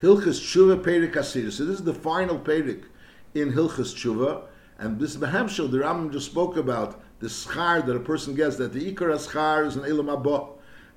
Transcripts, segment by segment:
Hilchas Tshuva Perik Asir. So this is the final Perik in Hilchas Tshuva, and this Behemshel, the Rambam just spoke about the schar that a person gets, that the Ikar schar is an Elam Abba.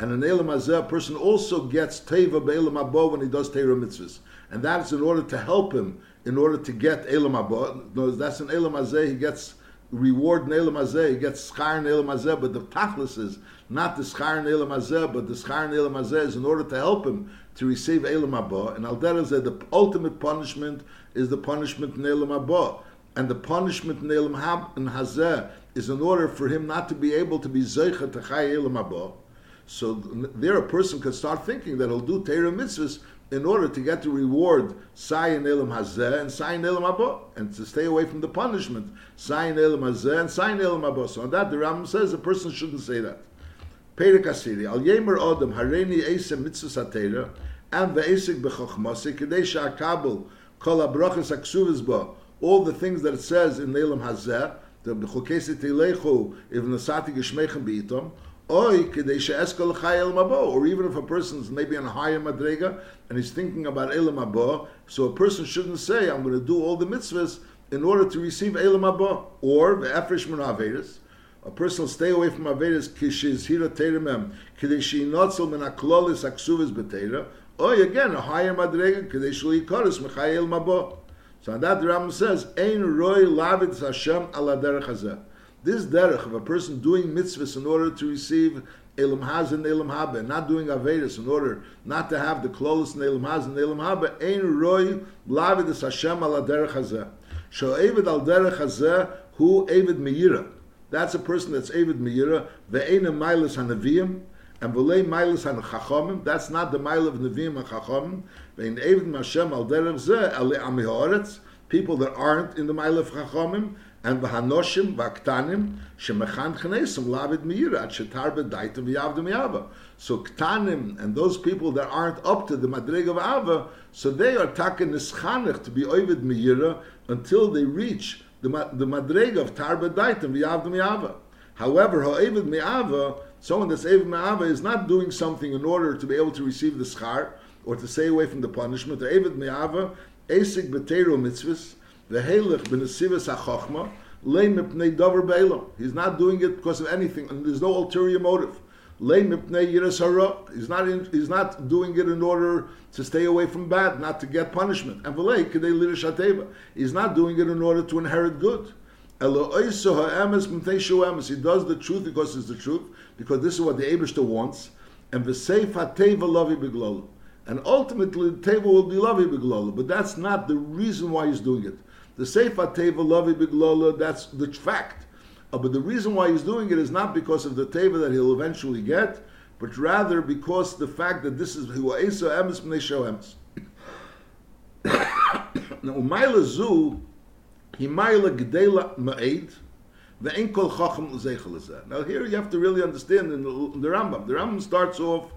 And an Elam Hazeh, a person also gets Teva Be'elam Abba when he does Teira mitzvahs. And that is in order to help him, in order to get Elam Abba. No, that's an Elam Hazeh, he gets reward in Elam Hazeh, he gets schar Elam Hazeh, but the tachlis is not the schar Elam Hazeh, but the schar Elam Hazeh is in order to help him to receive Elam Abba. And Al Derazeh, the ultimate punishment is the punishment in Elam Abba. And the punishment in Elam Hazeh is in order for him not to be able to be Zeicha to Chai Elam Abba. So there a person could start thinking that he'll do Torah mitzvahs in order to get the reward Sayin Elam Hazeh and Sayin Elam Abba, and to stay away from the punishment Sayin Elam Hazeh and Sayin Elam Abba. So on that the Rambam says a person shouldn't say that. Perek Asiri, Al Yemer Odom, Hareini Eisem Mitzvah Satera, and the Esik B'chochmasi, Kedei Sha'akabel, Kol HaBrachas HaKsuvas Ba, all the things that it says in Elam Hazeh, the B'chokesi Teilechu, If Nasati Geshmechem B'itom, Oy Kedei She'eskol Chayel Mabo, or even if a person's maybe on a higher Madrega, and he's thinking about Elam Mabo, so a person shouldn't say, I'm going to do all the mitzvahs in order to receive Elam Mabo, or the Efresh Min Averis, a person will stay away from Avedas kishiz hira teiremem kadeshi notzel min aklolis aksuvis betera. Or oh, again a higher madrega kadeshi yikoris mechayel mabo. So on that the Rambam says ein roy lavid Hashem ala derech hazeh. This derech of a person doing mitzvahs in order to receive elam haz and elam haba, not doing avedas in order not to have the clothes in elam haz and elam haba, ein roy lavid Hashem ala derech hazeh. So Evid al derech hazeh hu Evid meira. That's a person that's Avid Meira, Ve'ena Milas HaNaviyim, and V'lei Milas HaNachachomim, that's not the Mile of Naviyim and Chachomim, Ve'en Avid Mashem Al Derech Zeh, Ele Ami people that aren't in the Mile of Chachomim, and V'hanoshim V'aktanim, Shemechan Chanesim Lavid Meira, At Shetar B'daitim V'yavdim Yava. So Ktanim, and those people that aren't up to the Madrig of Ava, so they are taken Nischanech to be Ovid Meira until they reach the the madrega of tarba daitim v'yavdim yava. However, ha'evid me'ava, someone that's evid me'ava is not doing something in order to be able to receive the schar or to stay away from the punishment. The evid me'ava, esig b'teiro mitzvahs, v'helech b'nesivas ha'chochma, le mipnei be'elam. He's not doing it because of anything, and there's no ulterior motive. He's not in, he's not doing it in order to stay away from bad, not to get punishment. And. He's not doing it in order to inherit good. He does the truth because it's the truth, because this is what the Abishta wants. And. And ultimately, the teva will be lavi beglolo. But that's not the reason why he's doing it. The seif hateva lavi beglolo, that's the fact. Uh, but the reason why he's doing it is not because of the teva that he'll eventually get, but rather because the fact that this is who Esa emes b'nei emes. Now, umayla zu, himayla gdela ma'ed, ve'en kol chacham l'zeichel Now here you have to really understand in the, in the Rambam. The Rambam starts off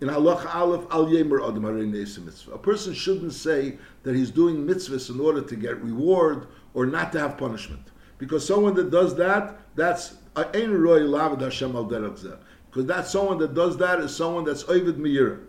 in Halach Aleph Al Yemer Adam Mitzvah. A person shouldn't say that he's doing mitzvahs in order to get reward or not to have punishment. Because someone that does that, that's ein roy lavid Hashem al Because that's someone that does that is someone that's ovid miyira.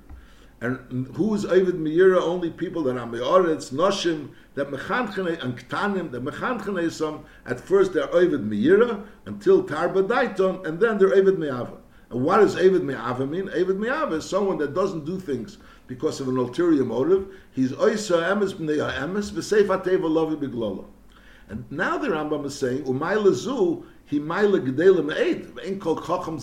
And who is ovid miyira? Only people that are me'oretz, noshim, that mechanchene, and ktanim, that mechanchene some, at first they're ovid miyira, until tarba daiton, and then they're ovid me'ava. And what does Avid Me'ava mean? Avid Me'ava is someone that doesn't do things because of an ulterior motive. He's Oisa Emes B'nei Emes, V'seif HaTeva Lovi B'Glolo. And now the Rambam is saying, "Umayla zu he me'ed ve'en kol chacham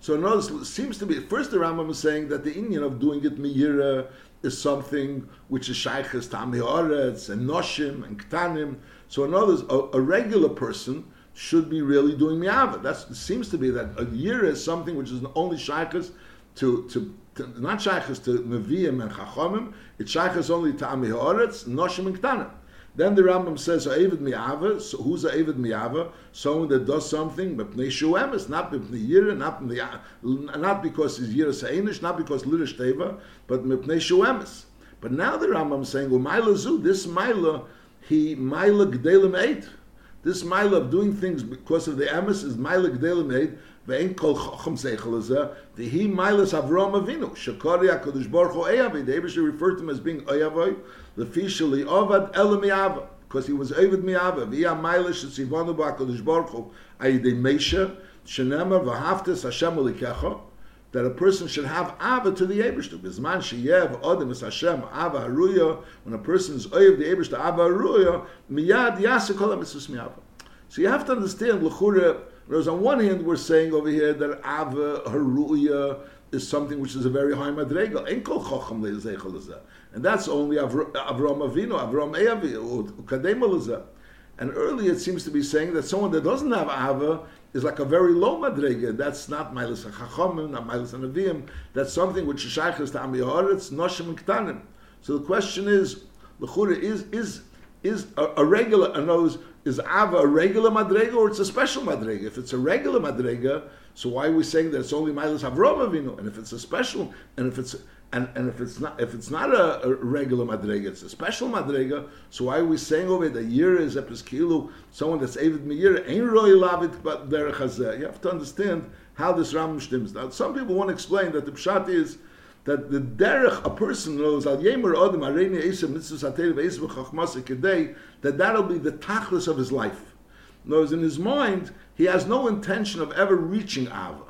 So notice, it seems to be first the Rambam is saying that the Indian of doing it miyira is something which is shaykhs tami oretz and noshim and ktanim. So in a, a regular person should be really doing mi'ava. That seems to be that a year is something which is only shaykhs to, to, to not shaykhs to neviim and chachamim. It's shaykhs only to haaretz, noshim and ktanim. Then the Rambam says, "Avid mi'ava." So who's a Avid mi'ava? Someone that does something, but shuemes, not mipnei yira, not not because he's yira seinish, not because lirish teva, but mipnei shuemes. But now the Rambam is saying, "Umayla zu." This mila, he mila gdelim eight. This mila of doing things because of the emes is mila gdelim eight. Kol chacham seichel lezeh, v'hi milas Avram Avinu, shekori HaKadosh Baruch Hu Eyavi, the Eibishter referred to him as being Eyavoy, lefishali ovad elam mi'ava, because he was Ovid mi'ava, v'hi milas shetzivanu ba'Kadosh Baruch Hu, ayidei Meisha, shenemar v'haftes Hashem ulikecha, that a person should have ava to the Eibishter. Bizman sheyev odem es Hashem ava haruya, when a person is oyev the Eibishter ava haruya, miyad yasik kol ha-mitzvahs mi'ava. So you have to understand, l'chure, whereas on one hand we're saying over here that Ava Haruya is something which is a very high madrega. And that's only Avram Avinu, Avram Eavi, Ukadema And earlier it seems to be saying that someone that doesn't have Ava is like a very low madrega. That's not Milas HaChachamim, not Milas HaNavim. That's something which is to Ami Haaretz, Noshim and Ktanim. So the question is, L'chura, is, is, is a, a regular, a nose, is Ava a regular madrega or it's a special madrega? If it's a regular madrega, so why are we saying that it's only Milas Avrom Avinu? And if it's a special, and if it's and, and if it's not if it's not a, a regular madrega, it's a special madrega. So why are we saying over the year is a episkilu, someone that's avid meir ain't roy lavit but derech You have to understand how this Ram stems. Now some people want to explain that the pshat is that the derech a person knows al yemer adam areni esem mitzvah satel ve'esem chachmas kedei that that'll be the tachlis of his life. Knows in his mind he has no intention of ever reaching ava.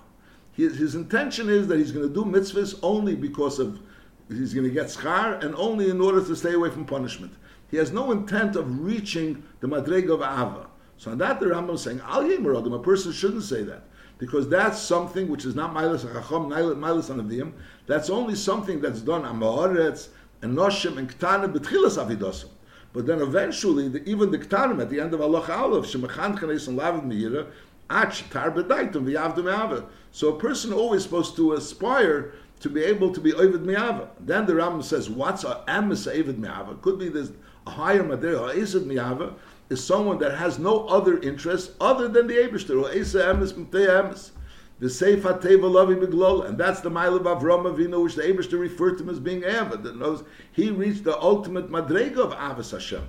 His, his intention is that he's going to do mitzvahs only because of he's going to get schar and only in order to stay away from punishment. He has no intent of reaching the madrega of ava. So on that the Rambam is saying al yemer adam a person shouldn't say that because that's something which is not Milas HaChacham, Milas HaNavim. That's only something that's done Amoretz and Noshim and Ktana B'tchilas Avidosim. But then eventually, the, even the Ktanim at the end of Allah Aleph, Shemachan Chanes and Lavid Meira, Ach Tar B'daitum V'yavdu Me'ava. So a person always supposed to aspire to be able to be Ovid Me'ava. Then the Rambam says, what's a Ovid Me'ava? Could be a higher Madeira, Ovid Me'ava, is someone that has no other interest other than the Emes. The Seifa Teva Lavi Beglol, and that's the Mile of Avram Avinu, which the Ebershter referred to him as being Ava, that knows he reached the ultimate Madrega of Avas Hashem.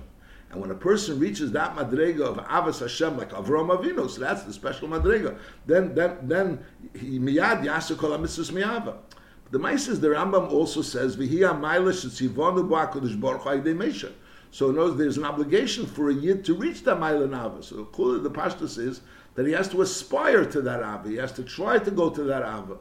And when a person reaches that madrega of Avas Hashem, like Avram Avinu, so that's the special madrega, then then then he miyad yasa kol miyava. The Mises, the Rambam also says, "V'hi amayla shetzivonu ba'akodesh baruch ha'idei so knows there's an obligation for a yid to reach that Mailan Ava. So clearly the Pashtus is that he has to aspire to that Ava. He has to try to go to that Ava.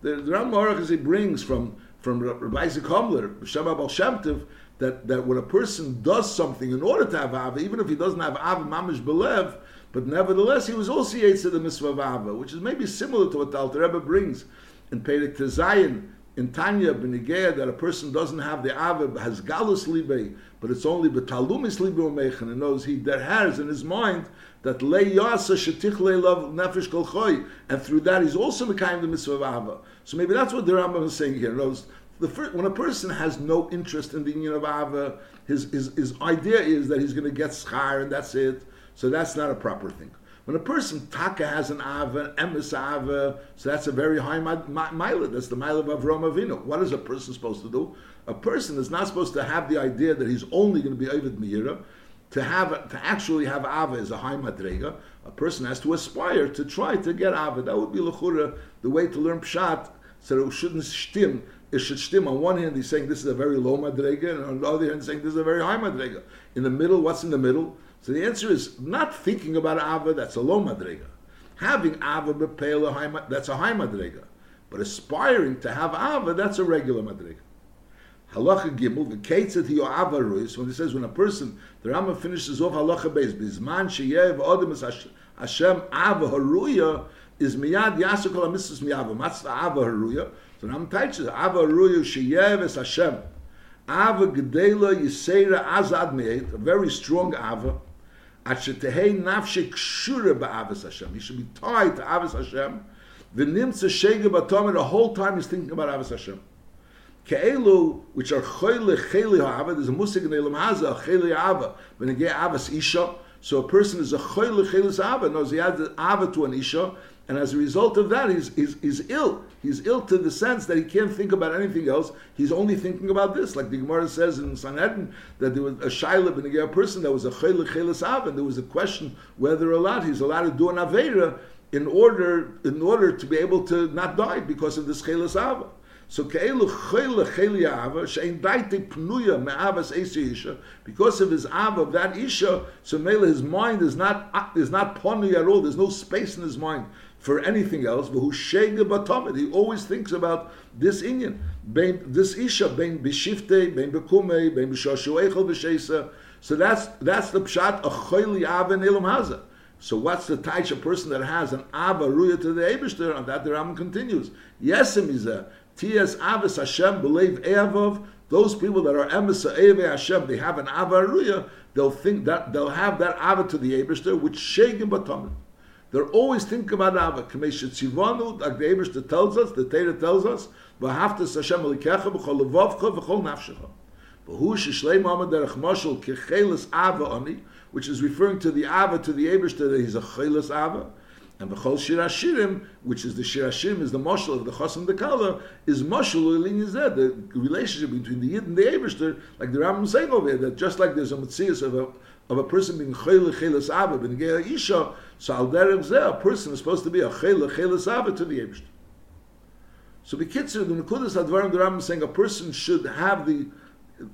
The, the Ram he brings from, from Rabbi Isaac Homler, Shabbat Baal Shem that, that when a person does something in order to have Ava, even if he doesn't have Ava Mamish Belev, but nevertheless he was also Yates of the Mitzvah of Ava, which is maybe similar to what the Alter Rebbe brings in Perek Tezayin, in Tanya Benigea that a person doesn't have the Ava, has Galus Libe, but it's only Betalumis Libe Umechen, and knows he that has in his mind that Le Yasa Shetich Love Nefesh Kol Choy, and through that he's also Mekayim the Mitzvah of Ava. So maybe that's what the Rambam is saying here. Knows the first, when a person has no interest in the union of Ava, his, his, his idea is that he's going to get schar and that's it. So that's not a proper thing. When a person taka has an ava, emes ava, so that's a very high mila. That's the mila of Avram Avinu. What is a person supposed to do? A person is not supposed to have the idea that he's only going to be Ovid Meira. To have to actually have ava is a high madrega. A person has to aspire to try to get ava. That would be lechura the way to learn pshat. So it shouldn't stim. It should stim. On one hand, he's saying this is a very low madrega, and on the other hand, saying this is a very high madrega. In the middle, what's in the middle? So the answer is not thinking about Ava, that's a low madrega. Having Ava bepela, that's a high madrega. But aspiring to have Ava, that's a regular madrega. Halacha Gimel, the Ketzet Ava Ruiz, when he says when a person, the Rambam finishes off Halacha Beis, Bizman Sheyev Odem Hashem Ava Haruya, is miyad yasuk al mitzvahs miyava. What's the ava haruya? So Ram teaches ava haruya sheyev es Hashem. Ava gedela yiseira azad me'et, a very strong ava. at she tehei naf she kshure ba Abbas Hashem. He be tied to Abbas Hashem. The nimtze shege ba tome the whole time is thinking about Abbas Hashem. Ke elu, which are choy le cheli ha Abba, there's a musik in the Elam Hazah, cheli ha when he gave Abbas Isha, So a person is a choy lechelis ava, knows he has an ava to an isha, and as a result of that, he's, he's, he's ill. He's ill to the sense that he can't think about anything else. He's only thinking about this. Like the Gemara says in Sanhedrin, that there was a shaila and a person that was a chayla chayla and there was a question whether not he's allowed to do an avera in order in order to be able to not die because of this chelas ava. So ke'elu chele cheli ava shein daite pnuya me'avas esi isha because of his ava of that isha. So mele his mind is not is not ponu at all. There's no space in his mind for anything else. But who He always thinks about this Indian, this isha, bein b'shifte, bein b'kumei, bein b'shoshu echel b'sheisa. So that's that's the pshat of chayli ava in elam hazah. So what's the type of person that has an ava ruya to the Eibishter? And that the Ram continues. Yesim is a Tias avis Hashem believe eavov. Those people that are emisa eve Hashem, they have an ava ruya. They'll think that they'll have that ava to the Eibishter, which shegim batomim. They're always thinking about ava. Kamesha tzivonu, like the Eibishter tells us, the Torah tells us, v'haftas Hashem alikecha b'chol levavcha v'chol nafshecha. V'hu shishlei amar derech moshel kechelis ava oni which is referring to the Ava, to the Ebershter, that he's a Chaylas Ava. And the Chol Shir Hashirim, which is the Shir Hashirim, is the Moshel of the Chosim the Kala, is Moshel Ulin the relationship between the Yid and the Ebershter, like the Rambam saying over here, that just like there's a Metzias of a, of a person being Chayla Chaylas Ava, ben Geha Isha, so Al Derek a person is supposed to be a Chayla Chaylas Ava to the Ebershter. So Bekitzer, the Nekudas Advarim, the Rambam saying a person should have the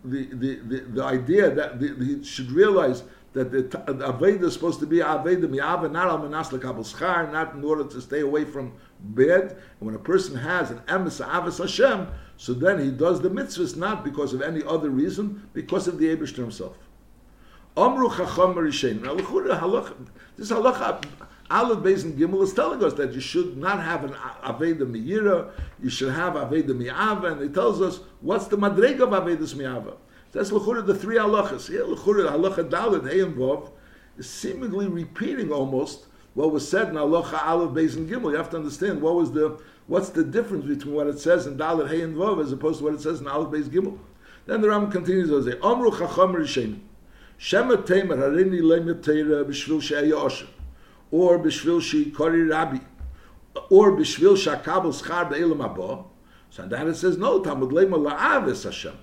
the, the, the, the idea that the, he should realize that the, the Aveda is supposed to be Aveda Mi'ava, not Al Manas Schar, not in order to stay away from bad. And when a person has an Emes Avas Hashem, so then he does the mitzvahs not because of any other reason, because of the Abishter himself. Amru Chacham Rishain. Now, this halacha, Aleph Beis and Gimel is telling us that you should not have an Aveda Meira, you should have Aveda Mi'ava, and it tells us what's the Madrega of Avedas Mi'ava. That's Lechura, the three halachas. Here, Lechura, halacha Dalit, Hey involved, is seemingly repeating almost what was said in halacha Aleph, Beis, and Gimel. You have to understand what was the, what's the difference between what it says in Dalit, Hey and Vav, as opposed to what it says in Aleph, Beis, Gimel. Then the Ram continues to say, Omru Chacham Rishen, Shema Temer Harini Lemet Teira B'Shvil She'aya Osher, or B'Shvil She'ikori Rabbi, or B'Shvil Sha'kabel Schar Be'elam Abba. So that it says, no, Talmud Lema La'avis Hashem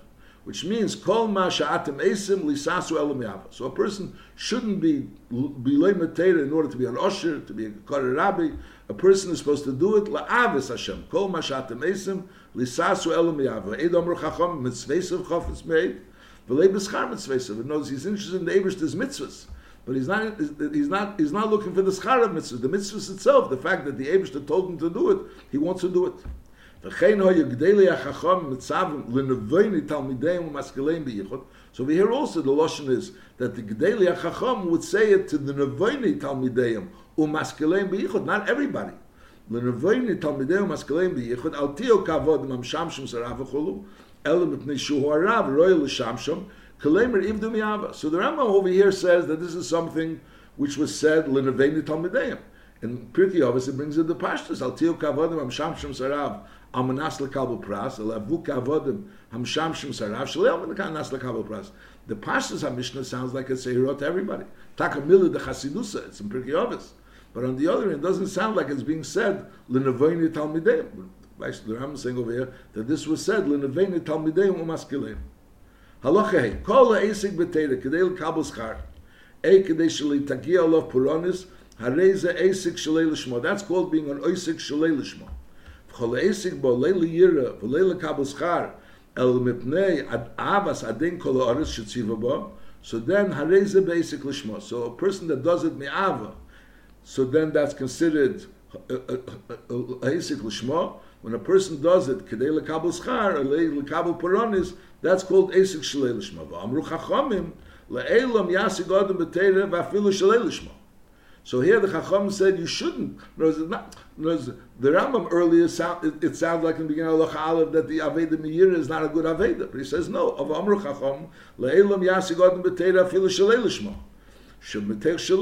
which means kol ma sha'atim esim lisasu elam Yava. So a person shouldn't be be lematera in order to be an usher, to be a kari rabbi. A person is supposed to do it la'avis Hashem. Kol ma sha'atim esim lisasu elam yava. Eid omer chacham mitzvesav chofetz meid. V'lei b'schar mitzvesav. It knows he's interested in the Ebershter's mitzvahs. But he's not, he's not, he's not looking for the schar of mitzvahs. The mitzvahs itself, the fact that the Ebershter told him to do it, he wants to do it. וכן הו יגדלי החכם מצב לנבויני תלמידיהם ומשכיליהם בייחוד. So we hear also the Lashon is that the Gdeli HaChacham would say it to the Nevoini Talmideim u'maskileim b'yichud, not everybody. לנבויני תלמידיהם ומשכיליהם בייחוד, על תיו כבוד ממשמשם שרב וכולו, אלא So the Rambam over here says that this is something which was said Talmideim. And Pirkei it brings in the pashtus al tiu kavodim am sarav lekabel pras kavodim am sarav lekabel pras. The pashtus Mishnah sounds like a seirot to everybody. Takamila de it's in pretty obvious. but on the other hand, it doesn't sound like it's being said talmideim. The Ram saying over here that this was said, l'nevoini talmideim umaskileim. Halacha kol ha'esig b'teira, kedei l'kabel schar, ei kedei shali tagia olav puronis, hareza esig shalei l'shmo. That's called being an oisig shalei l'shmo. V'chol esig bo leili yira, v'leili kabel schar, el mipnei ad avas adin kol ha'aris shetziva bo, so then hareza basic l'shmo. So a person that does it mi'ava, so then that's considered. When a person does it, kedei l'kabel schar, or l'kabel puronis, that's called esig shalei l'shmo. V'amru le'elam yasig adam b'teira v'afilu shalei l'shmo. So here the Chacham said you shouldn't. Not, the Rambam earlier sound, it, sounds like in the beginning of Aleph that the Aveda Meir is not a good Aveda. But he says no. Of Amru Chacham le'elam yasig odem b'teira afilu shalei l'shma. So das is.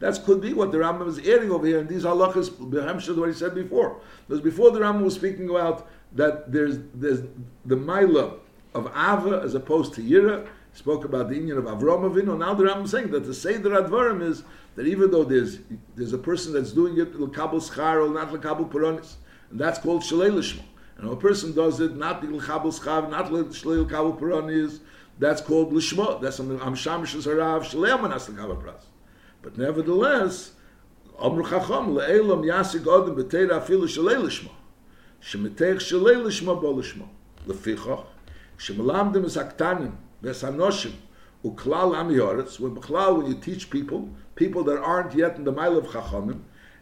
That could be what the Rambam is adding over here, and these halachas, Behemshah, what he said before. Because before the Rambam was speaking about that there's there's the Maila of Ava as opposed to Yira, spoke about the union of Avram Avinu. Now the Rambam is saying that the Seder Advarim is that even though there's there's a person that's doing it l'kabel schar or not l'kabel puronis, and that's called shalei lishma. And a person does it not l'kabel schar, not l'kabel puronis, that's called lishma. That's am shamish harav shalei amanas l'kabel pras. But nevertheless, Amr Chacham le'elam yasig odem b'teira afilu shalei lishma. Shemetech shalei lishma bo lishma. Lefichach, shemelamdim es aktanim, ves anoshim, uklal am yoretz, when b'chlal, when you teach people, people that aren't yet in the mile of Chachamim,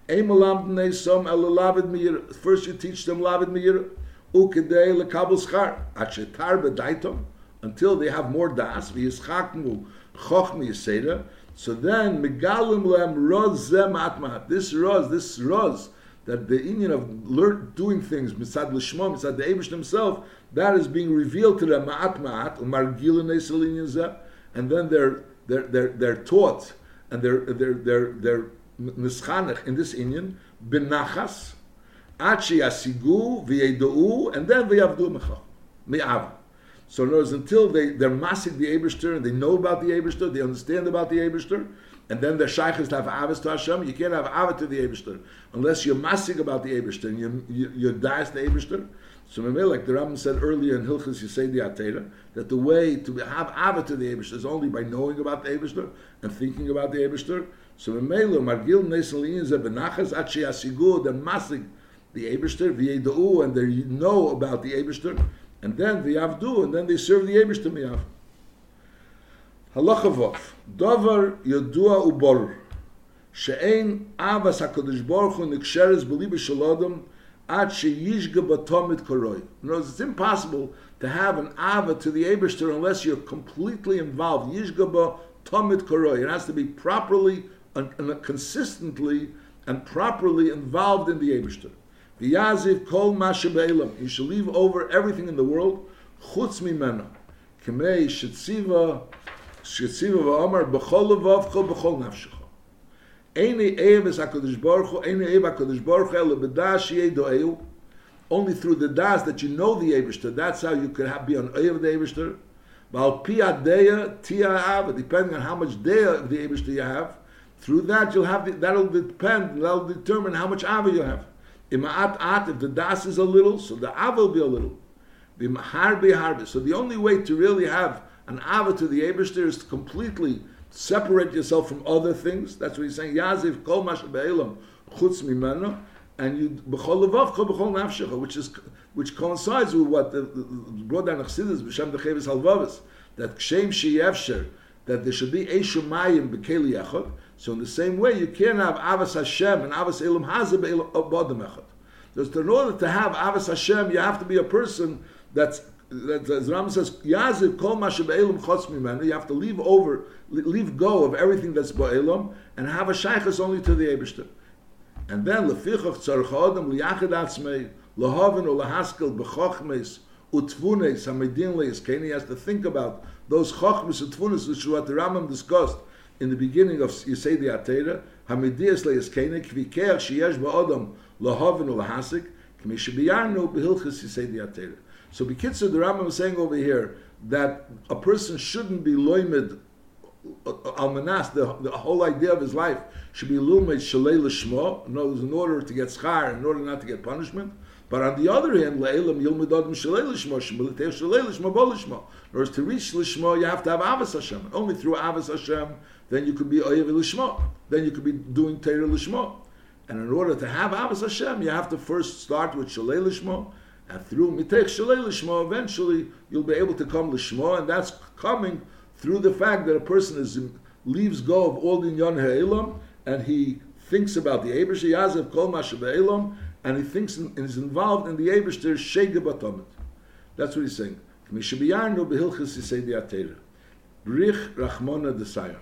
ein melamdim som el lavid mir, first you teach them lavid mir, ukedei lekabel schar, at shetar bedaitom, until they have more das, v'yischakmu chochmi yiseda, so then megalim lem roz zem atmat. This roz, this roz, that the Indian of learn, doing things mitzad l'shmo, mitzad the Eibush himself, that is being revealed to them ma'at ma'at umar gilin and then they're they're they're they're taught and they're they're they're they're nischanech in this Indian benachas achi asigu v'yedou and then v'yavdu mecha mi'av. So in other words, until they, they're massing the Eberster and they know about the Eberster, they understand about the Eberster, and then the shaykhs have avis to Hashem, you can't have avis to the Eberster unless you're massing about the Eberster and you, you, you dies the Eberster. So like the Rambam said earlier in Hilchas Yisei Atera, that the way to have avis to the Eberster is only by knowing about the Eberster and thinking about the Eberster. So Memela, Margil Nesalin ze benachas at asigu, they're massing the Eberster, v'yeda'u, and they know about the Eberster, and then the Avdu, and then they serve the Abish to Miyav. Halacha Vov, Dover Yodua Ubor, She'ein Avas HaKadosh Baruch Hu Niksheres B'liba Shalodom Ad She'yishga Batomit Koroi. In it's impossible to have an Ava to the Abishter unless you're completely involved. Yishga Batomit Koroi. It has to be properly and, and consistently and properly involved in the Abishter. V'yaziv kol mashabelam. You shall leave over everything in the world. Chutz mimena. Kemei shetziva shetziva v'amar b'chol levavcha b'chol do'eu. Only through the das that you know the Eberster, that's how you could have, be on Eiv the ava, depending on how much deya of the Eberster you have, through that you'll have, the, that'll depend, that'll determine how much ava you have. Ima'at at, if the das is a little, so the av will be a little. Harbe harbe. So the only way to really have an ava to the Eberster is to completely separate yourself from other things. That's what he's saying. Yaziv kol mash be'elam chutz mimeno, and you b'chol levavcha b'chol nafshecha, which is which coincides with what the, brought down Chassidus b'shem decheves halvavis that kshem sheyevsher that there should be eshumayim b'keli echad. So in the same way, you can't have Avas Hashem and Avas Elam Hazeh uh, B'Odem Echad. Because in order to have Avas Hashem, you have to be a person that's that, as Ram says, Yaziv Kol Mashe Be'elam Chotz Mimenu. You have to leave over, leave go of everything that's Ba'elam and have a shaykhs only to the Ebershter. And then Lefichach Tzarech Adam Liyachid Atzmei Lahavin or Lahaskel B'Chochmes Utvunes Hamedin Leis He has to think about those Chochmes Utvunes which what the Rambam discussed in the beginning of Yisei the Atera, Hamidiyas le'eskenek, v'ikeach sheyesh ba'odam lahavin u'lahasik, k'mi shebiyarnu b'hilchis Yisei the Atera. So Bekitzer, the Rambam is saying over here that a person shouldn't be loimed uh, almanas, the, the whole idea of his life should be lumed shalei l'shmo, in other, in order to get schar, in order not to get punishment. But on the other hand, le'elam yilmud adam shalei l'shmo, shemiliteh shalei l'shmo bo. In order to reach l'shmo, you have to have avas Hashem. Only through avas Hashem then you could be oyev l'shmo. Then you could be doing teira l'shmo. And in order to have avas Hashem, you have to first start with shalei l'shmo, and through mitech shalei l'shmo, eventually you'll be able to come l'shmo, and that's coming through the fact that a person is leaves go of all the inyan ha'elam, and he thinks about the Ebersh Yazev Kol Mashav and he thinks and is involved in the Ebershter Shege Batomit. That's what he's saying. Mishabiyarnu behilchis yisei di atera. Brich Rachmona Desaya.